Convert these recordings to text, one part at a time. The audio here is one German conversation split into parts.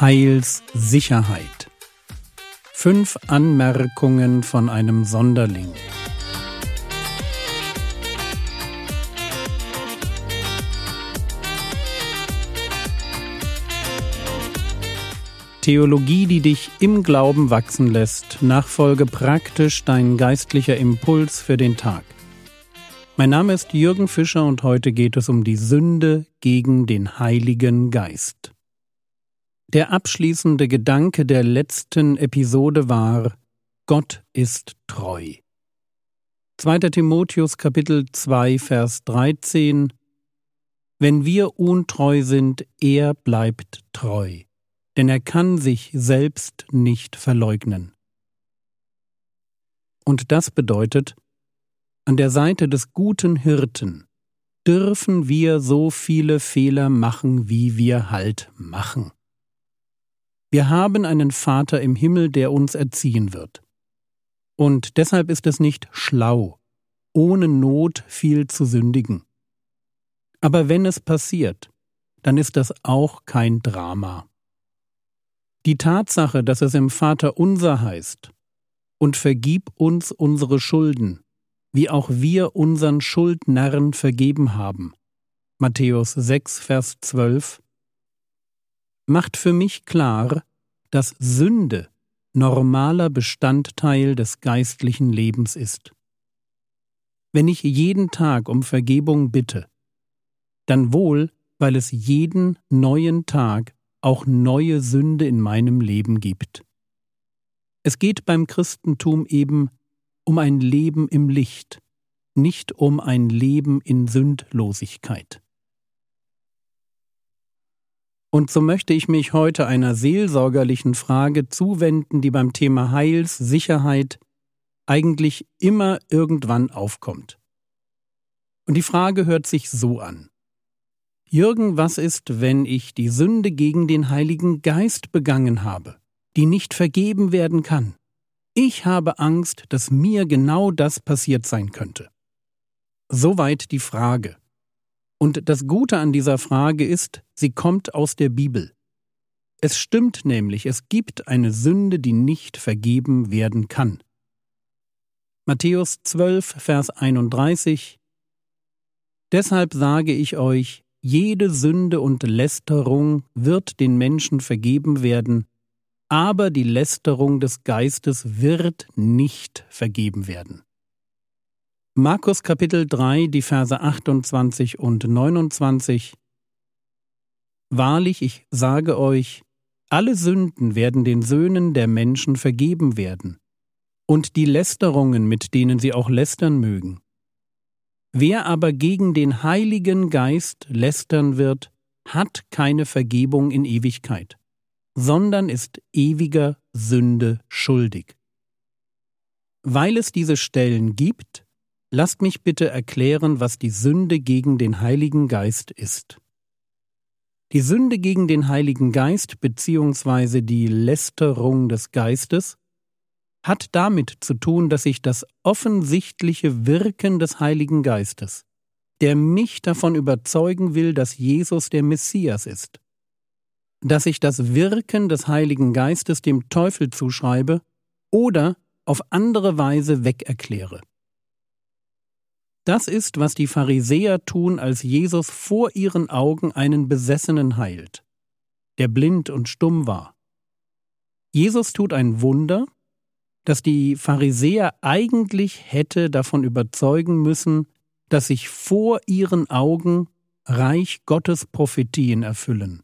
Heilssicherheit. Fünf Anmerkungen von einem Sonderling. Theologie, die dich im Glauben wachsen lässt, nachfolge praktisch dein geistlicher Impuls für den Tag. Mein Name ist Jürgen Fischer und heute geht es um die Sünde gegen den Heiligen Geist. Der abschließende Gedanke der letzten Episode war Gott ist treu. 2. Timotheus Kapitel 2 Vers 13 Wenn wir untreu sind, er bleibt treu, denn er kann sich selbst nicht verleugnen. Und das bedeutet, an der Seite des guten Hirten dürfen wir so viele Fehler machen, wie wir halt machen. Wir haben einen Vater im Himmel, der uns erziehen wird. Und deshalb ist es nicht schlau, ohne Not viel zu sündigen. Aber wenn es passiert, dann ist das auch kein Drama. Die Tatsache, dass es im Vater unser heißt, und vergib uns unsere Schulden, wie auch wir unseren Schuldnern vergeben haben. Matthäus 6, Vers 12 macht für mich klar, dass Sünde normaler Bestandteil des geistlichen Lebens ist. Wenn ich jeden Tag um Vergebung bitte, dann wohl, weil es jeden neuen Tag auch neue Sünde in meinem Leben gibt. Es geht beim Christentum eben um ein Leben im Licht, nicht um ein Leben in Sündlosigkeit. Und so möchte ich mich heute einer seelsorgerlichen Frage zuwenden, die beim Thema Heilssicherheit eigentlich immer irgendwann aufkommt. Und die Frage hört sich so an. Jürgen, was ist, wenn ich die Sünde gegen den Heiligen Geist begangen habe, die nicht vergeben werden kann? Ich habe Angst, dass mir genau das passiert sein könnte. Soweit die Frage. Und das Gute an dieser Frage ist, sie kommt aus der Bibel. Es stimmt nämlich, es gibt eine Sünde, die nicht vergeben werden kann. Matthäus 12, Vers 31 Deshalb sage ich euch, jede Sünde und Lästerung wird den Menschen vergeben werden, aber die Lästerung des Geistes wird nicht vergeben werden. Markus Kapitel 3, die Verse 28 und 29 Wahrlich, ich sage euch, alle Sünden werden den Söhnen der Menschen vergeben werden, und die Lästerungen, mit denen sie auch lästern mögen. Wer aber gegen den Heiligen Geist lästern wird, hat keine Vergebung in Ewigkeit sondern ist ewiger Sünde schuldig. Weil es diese Stellen gibt, lasst mich bitte erklären, was die Sünde gegen den Heiligen Geist ist. Die Sünde gegen den Heiligen Geist bzw. die Lästerung des Geistes hat damit zu tun, dass ich das offensichtliche Wirken des Heiligen Geistes, der mich davon überzeugen will, dass Jesus der Messias ist, dass ich das Wirken des Heiligen Geistes dem Teufel zuschreibe oder auf andere Weise wegerkläre. Das ist, was die Pharisäer tun, als Jesus vor ihren Augen einen Besessenen heilt, der blind und stumm war. Jesus tut ein Wunder, das die Pharisäer eigentlich hätte davon überzeugen müssen, dass sich vor ihren Augen Reich Gottes Prophetien erfüllen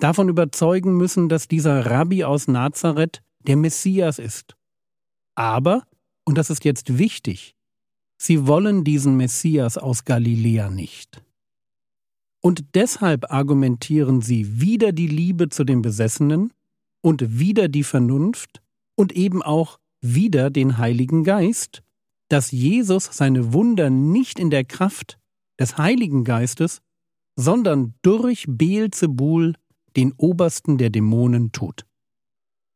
davon überzeugen müssen, dass dieser Rabbi aus Nazareth der Messias ist. Aber, und das ist jetzt wichtig, sie wollen diesen Messias aus Galiläa nicht. Und deshalb argumentieren sie wieder die Liebe zu dem Besessenen und wieder die Vernunft und eben auch wieder den Heiligen Geist, dass Jesus seine Wunder nicht in der Kraft des Heiligen Geistes, sondern durch Beelzebul den obersten der Dämonen tut.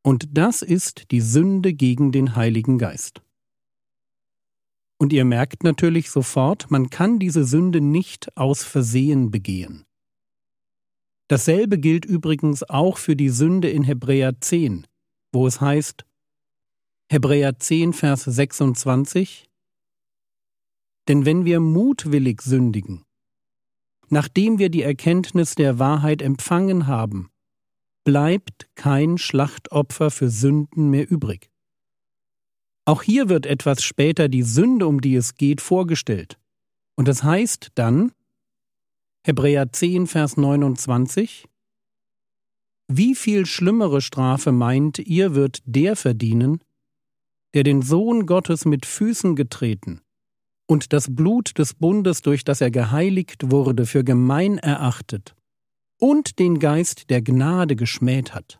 Und das ist die Sünde gegen den Heiligen Geist. Und ihr merkt natürlich sofort, man kann diese Sünde nicht aus Versehen begehen. Dasselbe gilt übrigens auch für die Sünde in Hebräer 10, wo es heißt, Hebräer 10, Vers 26, Denn wenn wir mutwillig sündigen, nachdem wir die Erkenntnis der Wahrheit empfangen haben, bleibt kein Schlachtopfer für Sünden mehr übrig. Auch hier wird etwas später die Sünde, um die es geht, vorgestellt. Und es heißt dann, Hebräer 10, Vers 29, Wie viel schlimmere Strafe meint ihr, wird der verdienen, der den Sohn Gottes mit Füßen getreten und das Blut des Bundes, durch das er geheiligt wurde, für gemein erachtet und den Geist der Gnade geschmäht hat.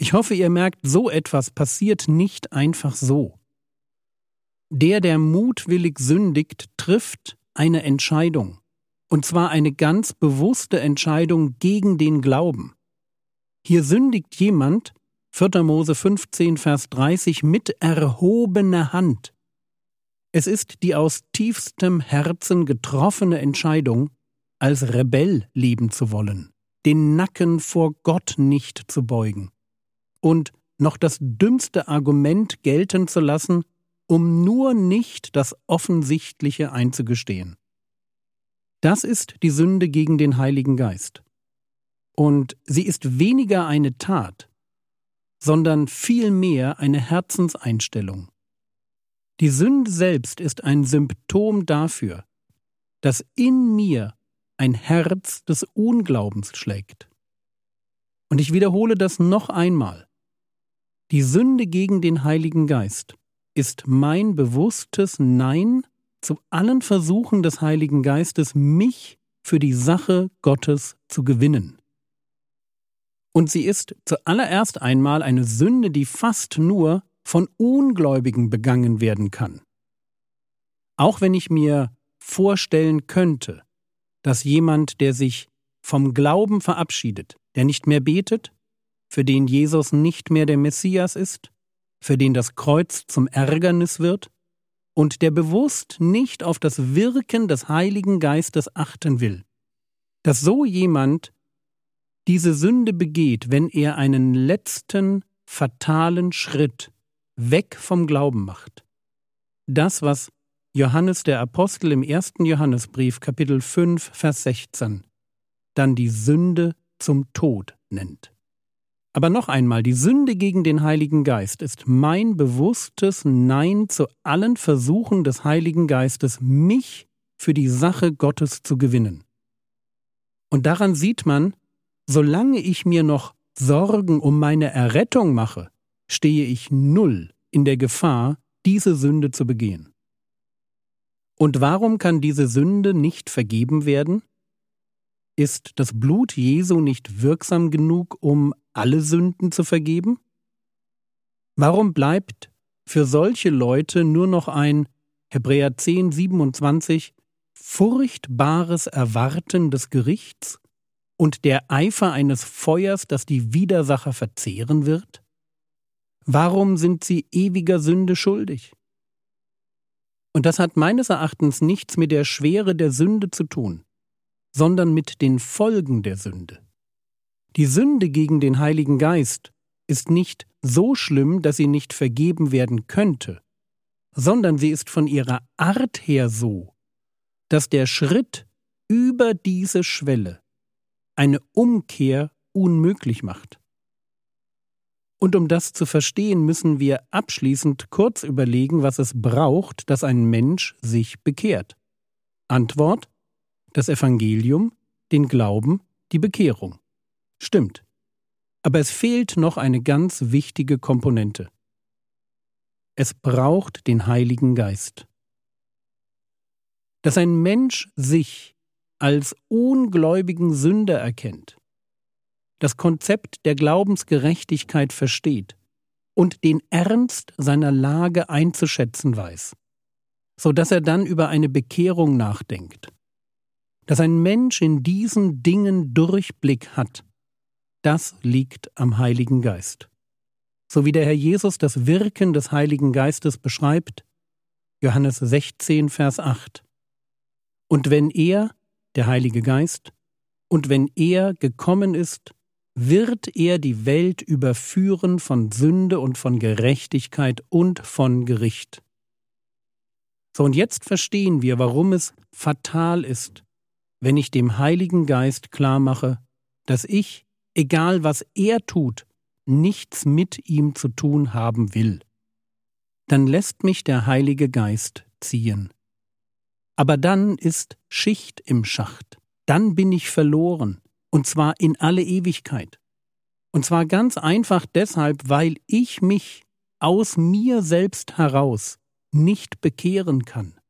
Ich hoffe, ihr merkt, so etwas passiert nicht einfach so. Der, der mutwillig sündigt, trifft eine Entscheidung, und zwar eine ganz bewusste Entscheidung gegen den Glauben. Hier sündigt jemand, 4. Mose 15, Vers 30, mit erhobener Hand. Es ist die aus tiefstem Herzen getroffene Entscheidung, als Rebell leben zu wollen, den Nacken vor Gott nicht zu beugen und noch das dümmste Argument gelten zu lassen, um nur nicht das Offensichtliche einzugestehen. Das ist die Sünde gegen den Heiligen Geist. Und sie ist weniger eine Tat, sondern vielmehr eine Herzenseinstellung. Die Sünde selbst ist ein Symptom dafür, dass in mir ein Herz des Unglaubens schlägt. Und ich wiederhole das noch einmal. Die Sünde gegen den Heiligen Geist ist mein bewusstes Nein zu allen Versuchen des Heiligen Geistes, mich für die Sache Gottes zu gewinnen. Und sie ist zuallererst einmal eine Sünde, die fast nur von Ungläubigen begangen werden kann. Auch wenn ich mir vorstellen könnte, dass jemand, der sich vom Glauben verabschiedet, der nicht mehr betet, für den Jesus nicht mehr der Messias ist, für den das Kreuz zum Ärgernis wird und der bewusst nicht auf das Wirken des Heiligen Geistes achten will, dass so jemand diese Sünde begeht, wenn er einen letzten fatalen Schritt weg vom Glauben macht. Das, was Johannes der Apostel im ersten Johannesbrief Kapitel 5 Vers 16 dann die Sünde zum Tod nennt. Aber noch einmal, die Sünde gegen den Heiligen Geist ist mein bewusstes Nein zu allen Versuchen des Heiligen Geistes, mich für die Sache Gottes zu gewinnen. Und daran sieht man, solange ich mir noch Sorgen um meine Errettung mache, stehe ich null in der Gefahr, diese Sünde zu begehen. Und warum kann diese Sünde nicht vergeben werden? Ist das Blut Jesu nicht wirksam genug, um alle Sünden zu vergeben? Warum bleibt für solche Leute nur noch ein Hebräer 10, 27 furchtbares Erwarten des Gerichts und der Eifer eines Feuers, das die Widersacher verzehren wird? Warum sind sie ewiger Sünde schuldig? Und das hat meines Erachtens nichts mit der Schwere der Sünde zu tun, sondern mit den Folgen der Sünde. Die Sünde gegen den Heiligen Geist ist nicht so schlimm, dass sie nicht vergeben werden könnte, sondern sie ist von ihrer Art her so, dass der Schritt über diese Schwelle eine Umkehr unmöglich macht. Und um das zu verstehen, müssen wir abschließend kurz überlegen, was es braucht, dass ein Mensch sich bekehrt. Antwort das Evangelium, den Glauben, die Bekehrung. Stimmt. Aber es fehlt noch eine ganz wichtige Komponente. Es braucht den Heiligen Geist. Dass ein Mensch sich als ungläubigen Sünder erkennt, das Konzept der Glaubensgerechtigkeit versteht und den Ernst seiner Lage einzuschätzen weiß, so dass er dann über eine Bekehrung nachdenkt. Dass ein Mensch in diesen Dingen Durchblick hat, das liegt am Heiligen Geist. So wie der Herr Jesus das Wirken des Heiligen Geistes beschreibt, Johannes 16, Vers 8. Und wenn er, der Heilige Geist, und wenn er gekommen ist, wird er die Welt überführen von Sünde und von Gerechtigkeit und von Gericht. So und jetzt verstehen wir, warum es fatal ist, wenn ich dem Heiligen Geist klarmache, dass ich, egal was er tut, nichts mit ihm zu tun haben will. Dann lässt mich der Heilige Geist ziehen. Aber dann ist Schicht im Schacht, dann bin ich verloren, und zwar in alle Ewigkeit. Und zwar ganz einfach deshalb, weil ich mich aus mir selbst heraus nicht bekehren kann.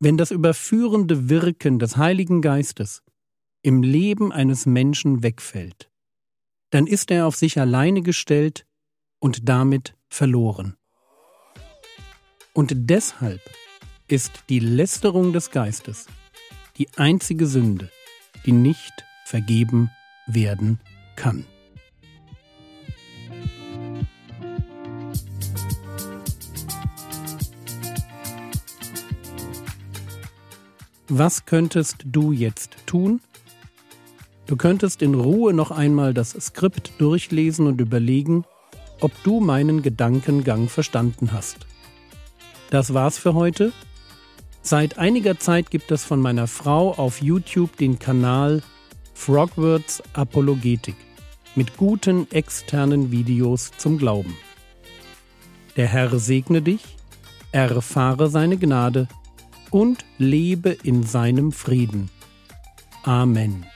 Wenn das überführende Wirken des Heiligen Geistes im Leben eines Menschen wegfällt, dann ist er auf sich alleine gestellt und damit verloren. Und deshalb ist die Lästerung des Geistes die einzige Sünde, die nicht vergeben werden kann. Was könntest du jetzt tun? Du könntest in Ruhe noch einmal das Skript durchlesen und überlegen, ob du meinen Gedankengang verstanden hast. Das war's für heute. Seit einiger Zeit gibt es von meiner Frau auf YouTube den Kanal Frogwords Apologetik mit guten externen Videos zum Glauben. Der Herr segne dich, erfahre seine Gnade und lebe in seinem Frieden. Amen.